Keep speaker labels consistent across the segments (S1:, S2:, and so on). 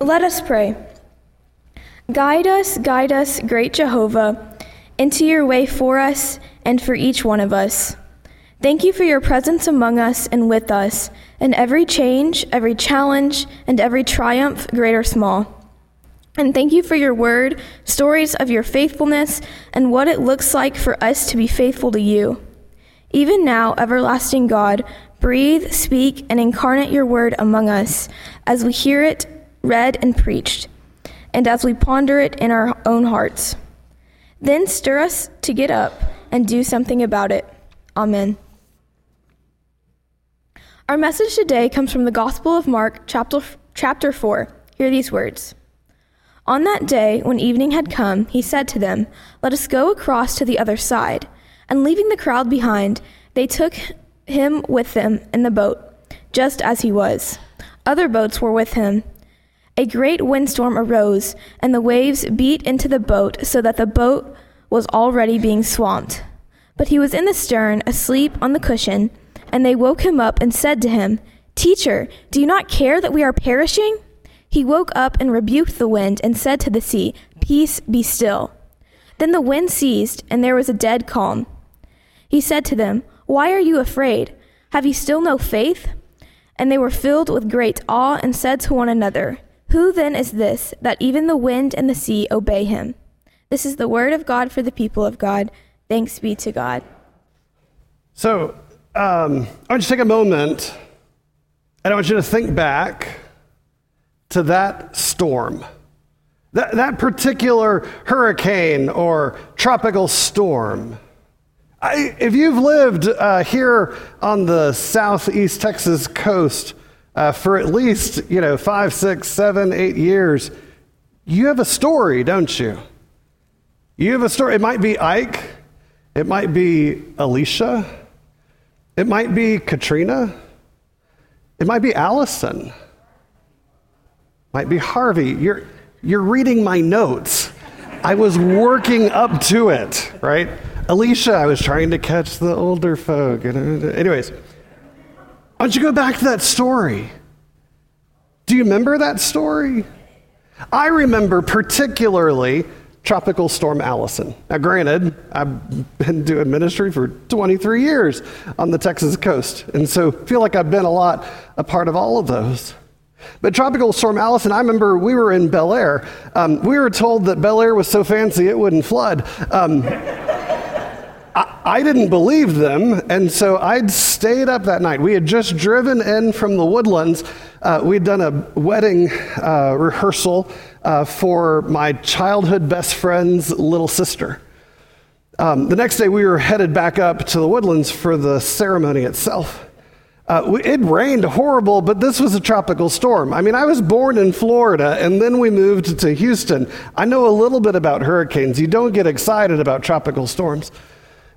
S1: Let us pray. Guide us, guide us, great Jehovah, into your way for us and for each one of us. Thank you for your presence among us and with us in every change, every challenge, and every triumph, great or small. And thank you for your word, stories of your faithfulness, and what it looks like for us to be faithful to you. Even now, everlasting God, breathe, speak, and incarnate your word among us as we hear it read and preached, and as we ponder it in our own hearts. Then stir us to get up and do something about it. Amen. Our message today comes from the Gospel of Mark, chapter, chapter 4. Hear these words. On that day, when evening had come, he said to them, Let us go across to the other side. And leaving the crowd behind, they took him with them in the boat, just as he was. Other boats were with him. A great windstorm arose, and the waves beat into the boat so that the boat was already being swamped. But he was in the stern, asleep on the cushion, and they woke him up and said to him, Teacher, do you not care that we are perishing? He woke up and rebuked the wind and said to the sea, Peace, be still. Then the wind ceased, and there was a dead calm. He said to them, Why are you afraid? Have you still no faith? And they were filled with great awe and said to one another, Who then is this, that even the wind and the sea obey him? This is the word of God for the people of God. Thanks be to God.
S2: So, um, I want you to take a moment and I want you to think back to that storm, that, that particular hurricane or tropical storm. I, if you've lived uh, here on the southeast Texas coast uh, for at least you know five, six, seven, eight years, you have a story, don't you? You have a story. It might be Ike, it might be Alicia, it might be Katrina, it might be Allison, might be Harvey. You're you're reading my notes. I was working up to it, right? Alicia, I was trying to catch the older folk. Anyways, why don't you go back to that story? Do you remember that story? I remember particularly Tropical Storm Allison. Now, granted, I've been doing ministry for 23 years on the Texas coast, and so feel like I've been a lot a part of all of those. But Tropical Storm Allison, I remember we were in Bellaire. Um, we were told that Bellaire was so fancy it wouldn't flood. Um, I, didn't believe them, and so I'd stayed up that night. We had just driven in from the woodlands. Uh, we'd done a wedding uh, rehearsal uh, for my childhood best friend's little sister. Um, the next day, we were headed back up to the woodlands for the ceremony itself. Uh, it rained horrible, but this was a tropical storm. I mean, I was born in Florida and then we moved to Houston. I know a little bit about hurricanes. You don't get excited about tropical storms.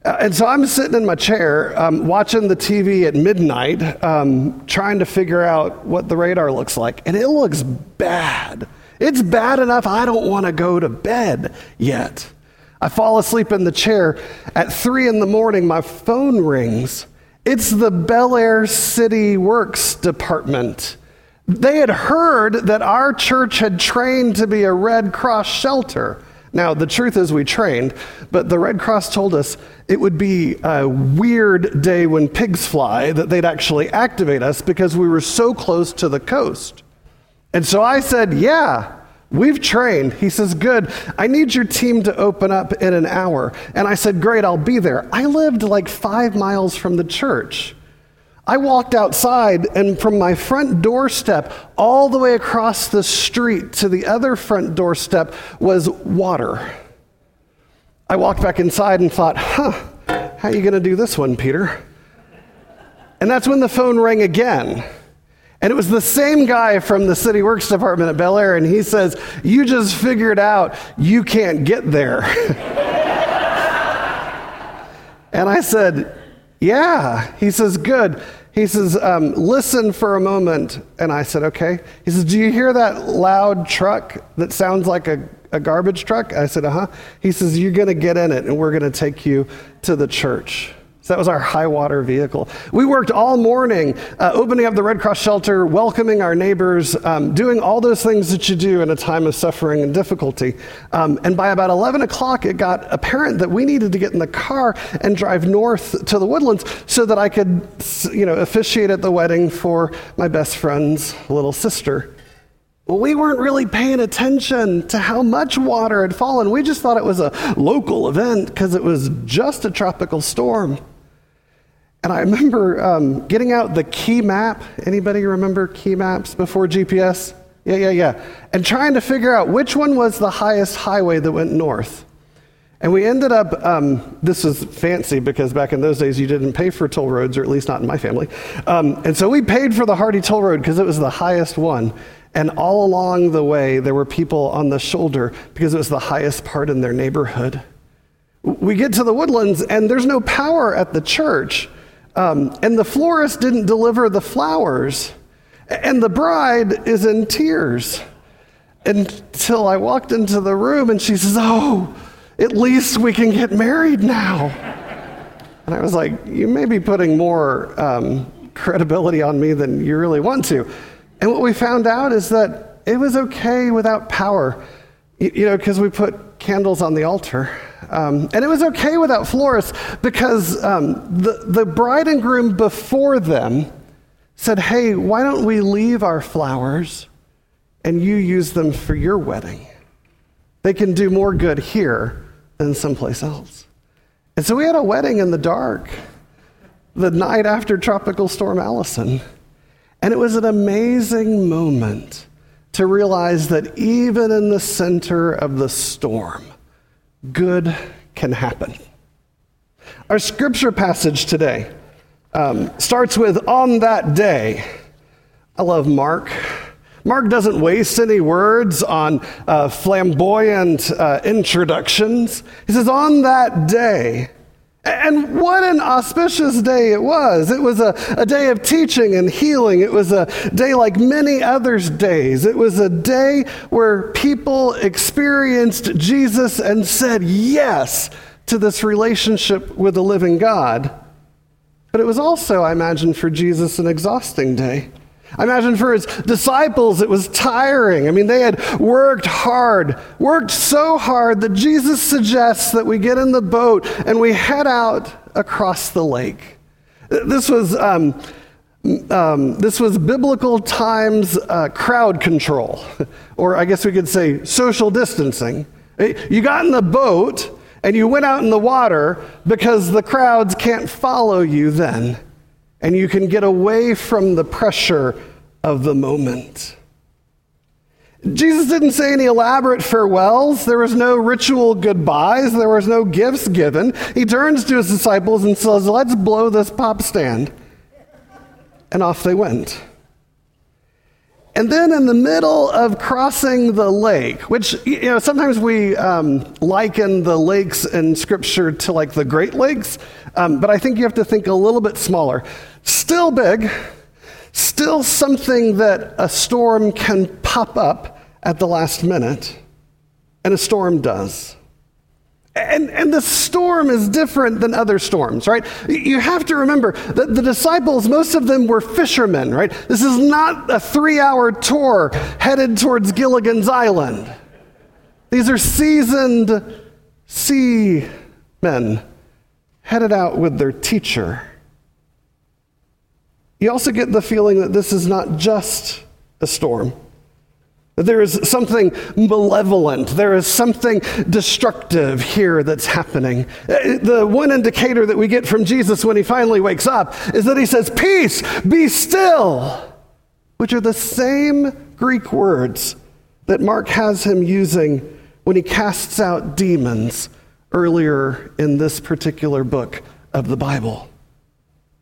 S2: Uh, and so I'm sitting in my chair um, watching the TV at midnight, um, trying to figure out what the radar looks like. And it looks bad. It's bad enough I don't want to go to bed yet. I fall asleep in the chair. At three in the morning, my phone rings. It's the Bellaire City Works Department. They had heard that our church had trained to be a Red Cross shelter. Now, the truth is, we trained, but the Red Cross told us it would be a weird day when pigs fly that they'd actually activate us because we were so close to the coast. And so I said, Yeah, we've trained. He says, Good. I need your team to open up in an hour. And I said, Great, I'll be there. I lived like five miles from the church. I walked outside, and from my front doorstep all the way across the street to the other front doorstep was water. I walked back inside and thought, huh, how are you going to do this one, Peter? And that's when the phone rang again. And it was the same guy from the City Works Department at Bellaire, and he says, You just figured out you can't get there. and I said, Yeah. He says, Good. He says, um, Listen for a moment. And I said, Okay. He says, Do you hear that loud truck that sounds like a, a garbage truck? I said, Uh huh. He says, You're going to get in it and we're going to take you to the church. That was our high water vehicle. We worked all morning uh, opening up the Red Cross shelter, welcoming our neighbors, um, doing all those things that you do in a time of suffering and difficulty. Um, and by about 11 o'clock, it got apparent that we needed to get in the car and drive north to the woodlands so that I could, you know, officiate at the wedding for my best friend's little sister. Well, we weren't really paying attention to how much water had fallen. We just thought it was a local event because it was just a tropical storm. And I remember um, getting out the key map. Anybody remember key maps before GPS? Yeah, yeah, yeah. And trying to figure out which one was the highest highway that went north. And we ended up, um, this is fancy because back in those days you didn't pay for toll roads, or at least not in my family. Um, and so we paid for the Hardy Toll Road because it was the highest one. And all along the way, there were people on the shoulder because it was the highest part in their neighborhood. We get to the woodlands, and there's no power at the church. Um, and the florist didn't deliver the flowers, and the bride is in tears until I walked into the room and she says, Oh, at least we can get married now. And I was like, You may be putting more um, credibility on me than you really want to. And what we found out is that it was okay without power, you, you know, because we put candles on the altar. Um, and it was okay without florists because um, the, the bride and groom before them said, Hey, why don't we leave our flowers and you use them for your wedding? They can do more good here than someplace else. And so we had a wedding in the dark the night after Tropical Storm Allison. And it was an amazing moment to realize that even in the center of the storm, good can happen. Our scripture passage today um, starts with on that day. I love Mark. Mark doesn't waste any words on uh, flamboyant uh, introductions. He says, on that day. And what an auspicious day it was. It was a, a day of teaching and healing. It was a day like many others' days. It was a day where people experienced Jesus and said yes to this relationship with the living God. But it was also, I imagine, for Jesus, an exhausting day. I imagine for his disciples it was tiring. I mean, they had worked hard, worked so hard that Jesus suggests that we get in the boat and we head out across the lake. This was. Um, um, this was biblical times uh, crowd control, or I guess we could say social distancing. You got in the boat and you went out in the water because the crowds can't follow you then and you can get away from the pressure of the moment. Jesus didn't say any elaborate farewells. There was no ritual goodbyes. There was no gifts given. He turns to his disciples and says, Let's blow this pop stand. And off they went. And then in the middle of crossing the lake, which, you know, sometimes we um, liken the lakes in Scripture to like the Great Lakes, um, but I think you have to think a little bit smaller. Still big, still something that a storm can pop up at the last minute, and a storm does. And, and the storm is different than other storms, right? You have to remember that the disciples, most of them were fishermen, right? This is not a three hour tour headed towards Gilligan's Island. These are seasoned seamen headed out with their teacher. You also get the feeling that this is not just a storm. There is something malevolent, there is something destructive here that's happening. Uh, the one indicator that we get from Jesus when he finally wakes up is that he says, Peace, be still, which are the same Greek words that Mark has him using when he casts out demons earlier in this particular book of the Bible.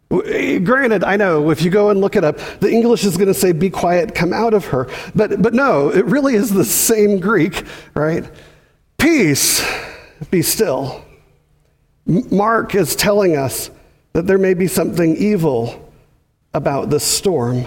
S2: Eh, granted, I know if you go and look it up, the English is going to say, be quiet, come out of her. But, but no, it really is the same Greek, right? Peace, be still. Mark is telling us that there may be something evil about this storm.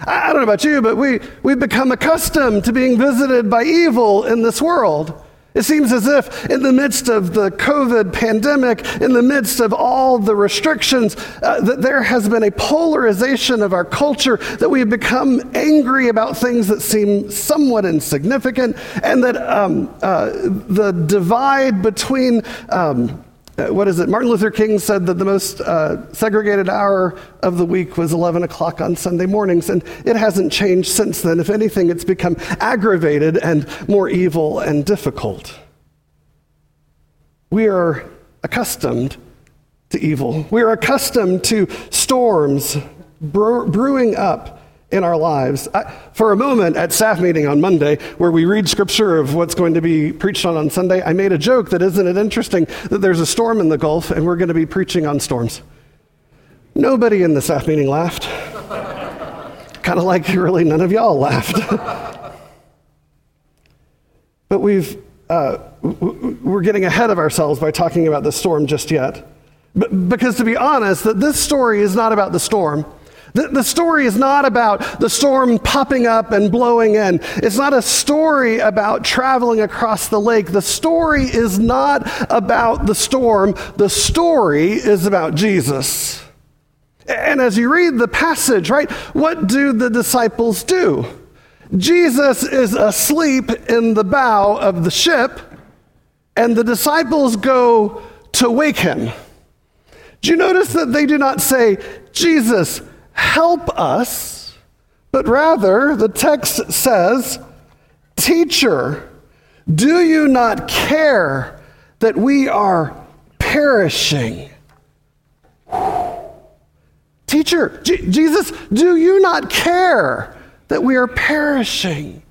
S2: I don't know about you, but we, we've become accustomed to being visited by evil in this world. It seems as if, in the midst of the COVID pandemic, in the midst of all the restrictions, uh, that there has been a polarization of our culture, that we have become angry about things that seem somewhat insignificant, and that um, uh, the divide between um, what is it? Martin Luther King said that the most uh, segregated hour of the week was 11 o'clock on Sunday mornings, and it hasn't changed since then. If anything, it's become aggravated and more evil and difficult. We are accustomed to evil, we are accustomed to storms brewing up in our lives. I, for a moment at staff meeting on Monday, where we read scripture of what's going to be preached on on Sunday, I made a joke that isn't it interesting that there's a storm in the Gulf and we're going to be preaching on storms. Nobody in the staff meeting laughed. kind of like really none of y'all laughed. but we've, uh, we're getting ahead of ourselves by talking about the storm just yet. But, because to be honest, that this story is not about the storm. The, the, story is not about the storm popping up and blowing in. It's not a story about traveling across the lake. The story is not about the storm. The story is about Jesus. And as you read the passage, right, what do the disciples do? Jesus is asleep in the bow of the ship, and the disciples go to wake him. Do you notice that they do not say, Jesus, help us, but rather the text says, Teacher, do you not care that we are perishing? Teacher, J- Jesus, do you not care that we are perishing?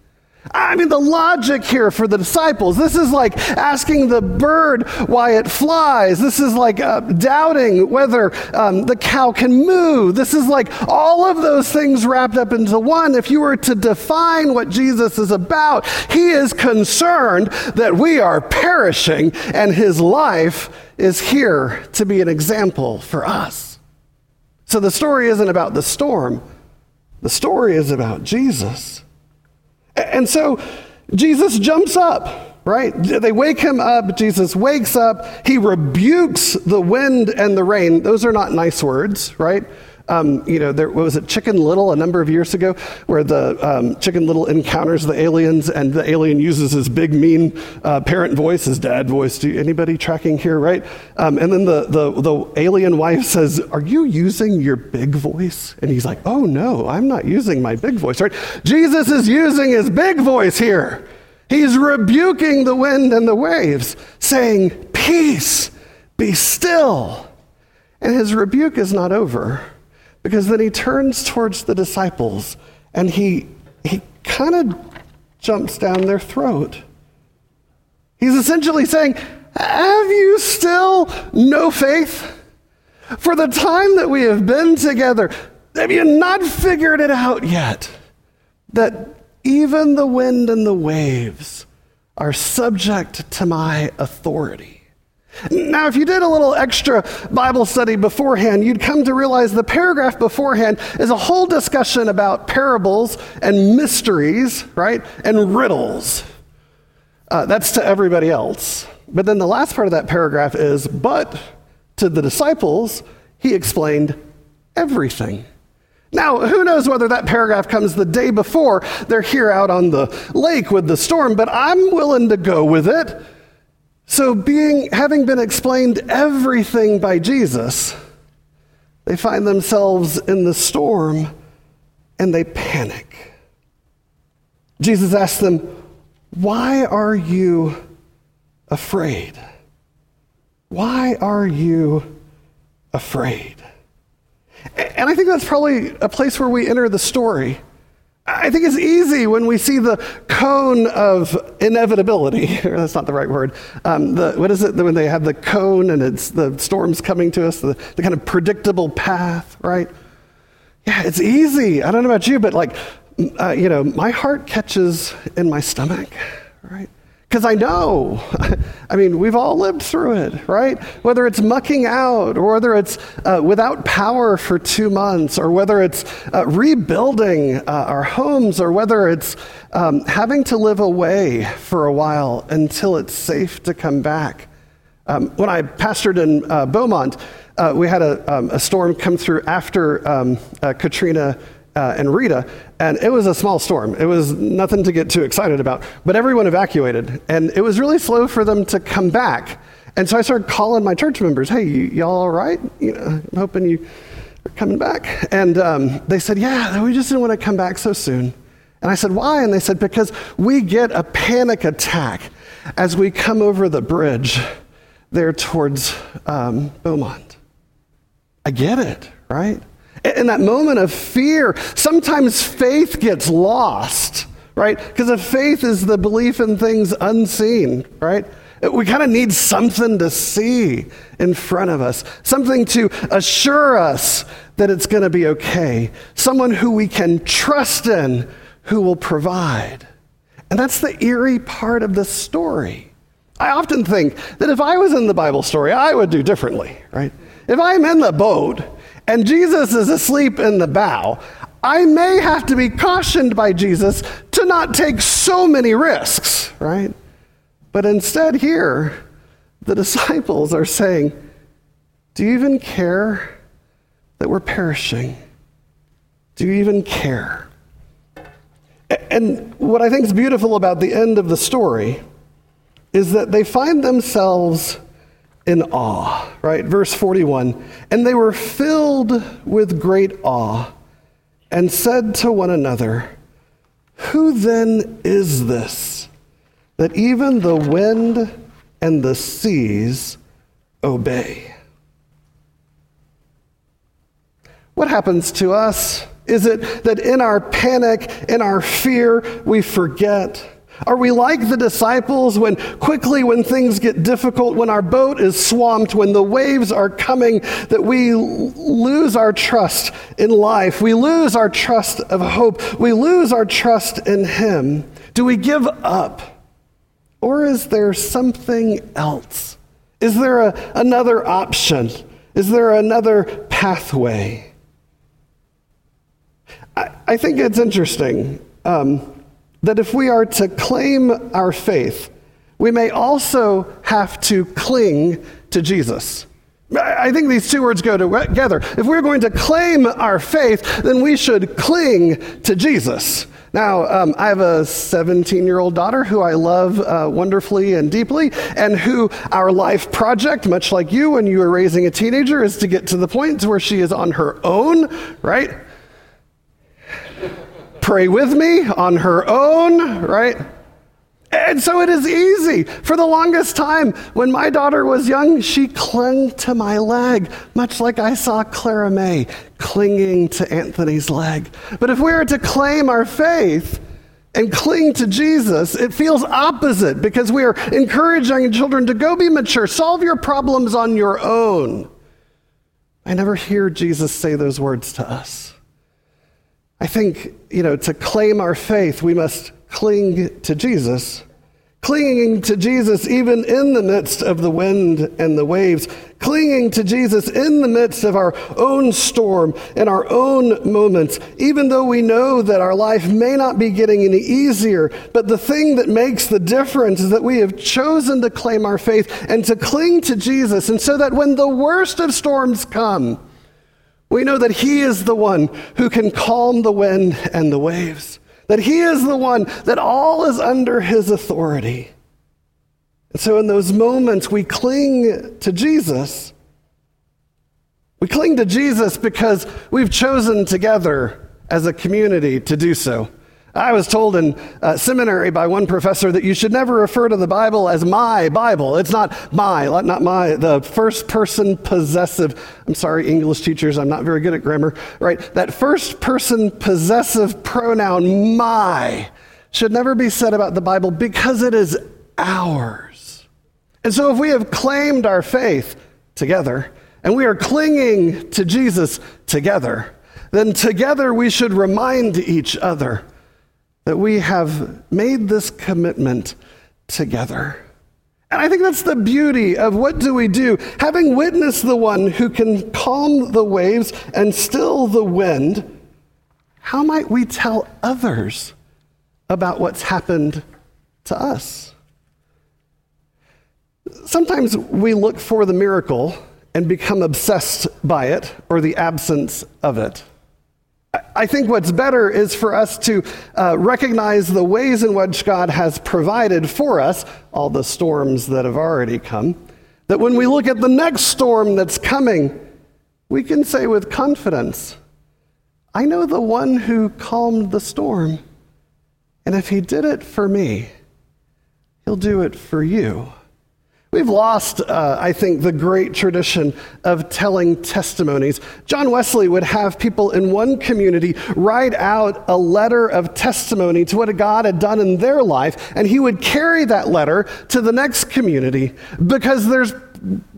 S2: I mean, the logic here for the disciples, this is like asking the bird why it flies. This is like uh, doubting whether um, the cow can move. This is like all of those things wrapped up into one. If you were to define what Jesus is about, he is concerned that we are perishing and his life is here to be an example for us. So the story isn't about the storm, the story is about Jesus. And so Jesus jumps up, right? They wake him up. Jesus wakes up. He rebukes the wind and the rain. Those are not nice words, right? Um, you know, there was it Chicken Little a number of years ago, where the um, Chicken Little encounters the aliens, and the alien uses his big, mean uh, parent voice, his dad voice. Do anybody tracking here, right? Um, and then the, the the alien wife says, "Are you using your big voice?" And he's like, "Oh no, I'm not using my big voice." Right? Jesus is using his big voice here. He's rebuking the wind and the waves, saying, "Peace, be still." And his rebuke is not over. Because then he turns towards the disciples and he, he kind of jumps down their throat. He's essentially saying, Have you still no faith? For the time that we have been together, have you not figured it out yet? That even the wind and the waves are subject to my authority. Now, if you did a little extra Bible study beforehand, you'd come to realize the paragraph beforehand is a whole discussion about parables and mysteries, right? And riddles. Uh, that's to everybody else. But then the last part of that paragraph is, but to the disciples, he explained everything. Now, who knows whether that paragraph comes the day before they're here out on the lake with the storm, but I'm willing to go with it so, being, having been explained everything by Jesus, they find themselves in the storm and they panic. Jesus asks them, Why are you afraid? Why are you afraid? And I think that's probably a place where we enter the story. I think it's easy when we see the cone of inevitability. That's not the right word. Um, the, what is it when they have the cone and it's the storms coming to us, the, the kind of predictable path, right? Yeah, it's easy. I don't know about you, but like, uh, you know, my heart catches in my stomach, right? Because I know, I mean, we've all lived through it, right? Whether it's mucking out, or whether it's uh, without power for two months, or whether it's uh, rebuilding uh, our homes, or whether it's um, having to live away for a while until it's safe to come back. Um, when I pastored in uh, Beaumont, uh, we had a, um, a, storm come through after um, uh, Katrina uh, and Rita, and it was a small storm. It was nothing to get too excited about, but everyone evacuated, and it was really slow for them to come back. And so I started calling my church members, "Hey, you, all all right? You know, I'm hoping you are coming back." And um, they said, "Yeah, we just didn't want to come back so soon." And I said, "Why?" And they said, "Because we get a panic attack as we come over the bridge there towards um, Beaumont." I get it, right? In that moment of fear, sometimes faith gets lost, right? Because faith is the belief in things unseen, right? We kind of need something to see in front of us, something to assure us that it's going to be okay, someone who we can trust in who will provide. And that's the eerie part of the story. I often think that if I was in the Bible story, I would do differently, right? If I'm in the boat and Jesus is asleep in the bow, I may have to be cautioned by Jesus to not take so many risks, right? But instead, here, the disciples are saying, Do you even care that we're perishing? Do you even care? And what I think is beautiful about the end of the story is that they find themselves in awe, right? Verse 41 And they were filled with great awe and said to one another, Who then is this that even the wind and the seas obey? What happens to us? Is it that in our panic, in our fear, we forget? Are we like the disciples when quickly, when things get difficult, when our boat is swamped, when the waves are coming, that we lose our trust in life? We lose our trust of hope. We lose our trust in Him. Do we give up? Or is there something else? Is there a, another option? Is there another pathway? I, I think it's interesting. Um, that if we are to claim our faith, we may also have to cling to Jesus. I think these two words go together. If we're going to claim our faith, then we should cling to Jesus. Now, um, I have a 17 year old daughter who I love uh, wonderfully and deeply, and who our life project, much like you when you were raising a teenager, is to get to the point where she is on her own, right? Pray with me on her own, right? And so it is easy. For the longest time, when my daughter was young, she clung to my leg, much like I saw Clara May clinging to Anthony's leg. But if we are to claim our faith and cling to Jesus, it feels opposite because we are encouraging children to go be mature, solve your problems on your own. I never hear Jesus say those words to us. Think, you know, to claim our faith, we must cling to Jesus. Clinging to Jesus even in the midst of the wind and the waves. Clinging to Jesus in the midst of our own storm and our own moments, even though we know that our life may not be getting any easier. But the thing that makes the difference is that we have chosen to claim our faith and to cling to Jesus. And so that when the worst of storms come, we know that He is the one who can calm the wind and the waves, that He is the one that all is under His authority. And so, in those moments, we cling to Jesus. We cling to Jesus because we've chosen together as a community to do so. I was told in uh, seminary by one professor that you should never refer to the Bible as my Bible. It's not my, not my, the first person possessive. I'm sorry, English teachers, I'm not very good at grammar, right? That first person possessive pronoun, my, should never be said about the Bible because it is ours. And so if we have claimed our faith together and we are clinging to Jesus together, then together we should remind each other that we have made this commitment together. And I think that's the beauty of what do we do? Having witnessed the one who can calm the waves and still the wind, how might we tell others about what's happened to us? Sometimes we look for the miracle and become obsessed by it or the absence of it. I think what's better is for us to uh, recognize the ways in which God has provided for us, all the storms that have already come, that when we look at the next storm that's coming, we can say with confidence, I know the one who calmed the storm. And if he did it for me, he'll do it for you. We've lost, uh, I think, the great tradition of telling testimonies. John Wesley would have people in one community write out a letter of testimony to what God had done in their life, and he would carry that letter to the next community because there's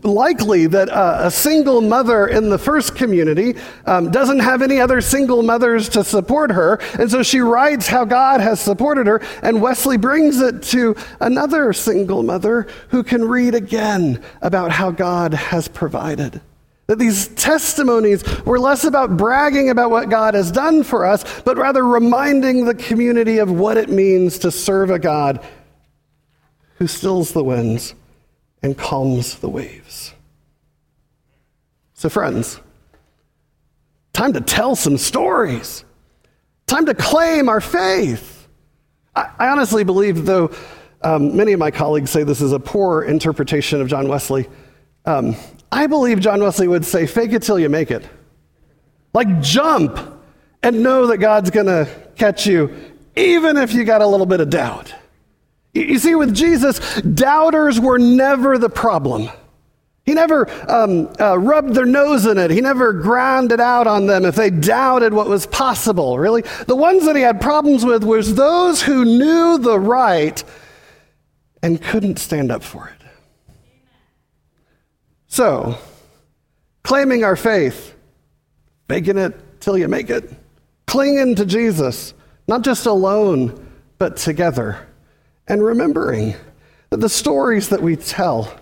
S2: likely that uh, a single mother in the first community um, doesn't have any other single mothers to support her. And so she writes how God has supported her. And Wesley brings it to another single mother who can read again about how God has provided. That these testimonies were less about bragging about what God has done for us, but rather reminding the community of what it means to serve a God who stills the winds and calms the waves. So, friends, time to tell some stories, time to claim our faith. I, I honestly believe, though um, many of my colleagues say this is a poor interpretation of John Wesley, um, I believe John Wesley would say, fake it till you make it. Like, jump and know that God's going to catch you, even if you got a little bit of doubt. You see, with Jesus, doubters were never the problem. He never um, uh, rubbed their nose in it. He never ground it out on them if they doubted what was possible, really. The ones that he had problems with was those who knew the right and couldn't stand up for it. So, claiming our faith, making it till you make it, clinging to Jesus, not just alone, but together and remembering that the stories that we tell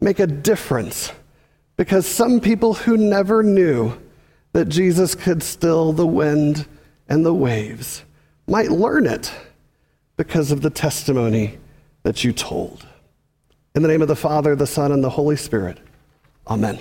S2: make a difference because some people who never knew that Jesus could still the wind and the waves might learn it because of the testimony that you told. In the name of the Father, the Son, and the Holy Spirit, amen.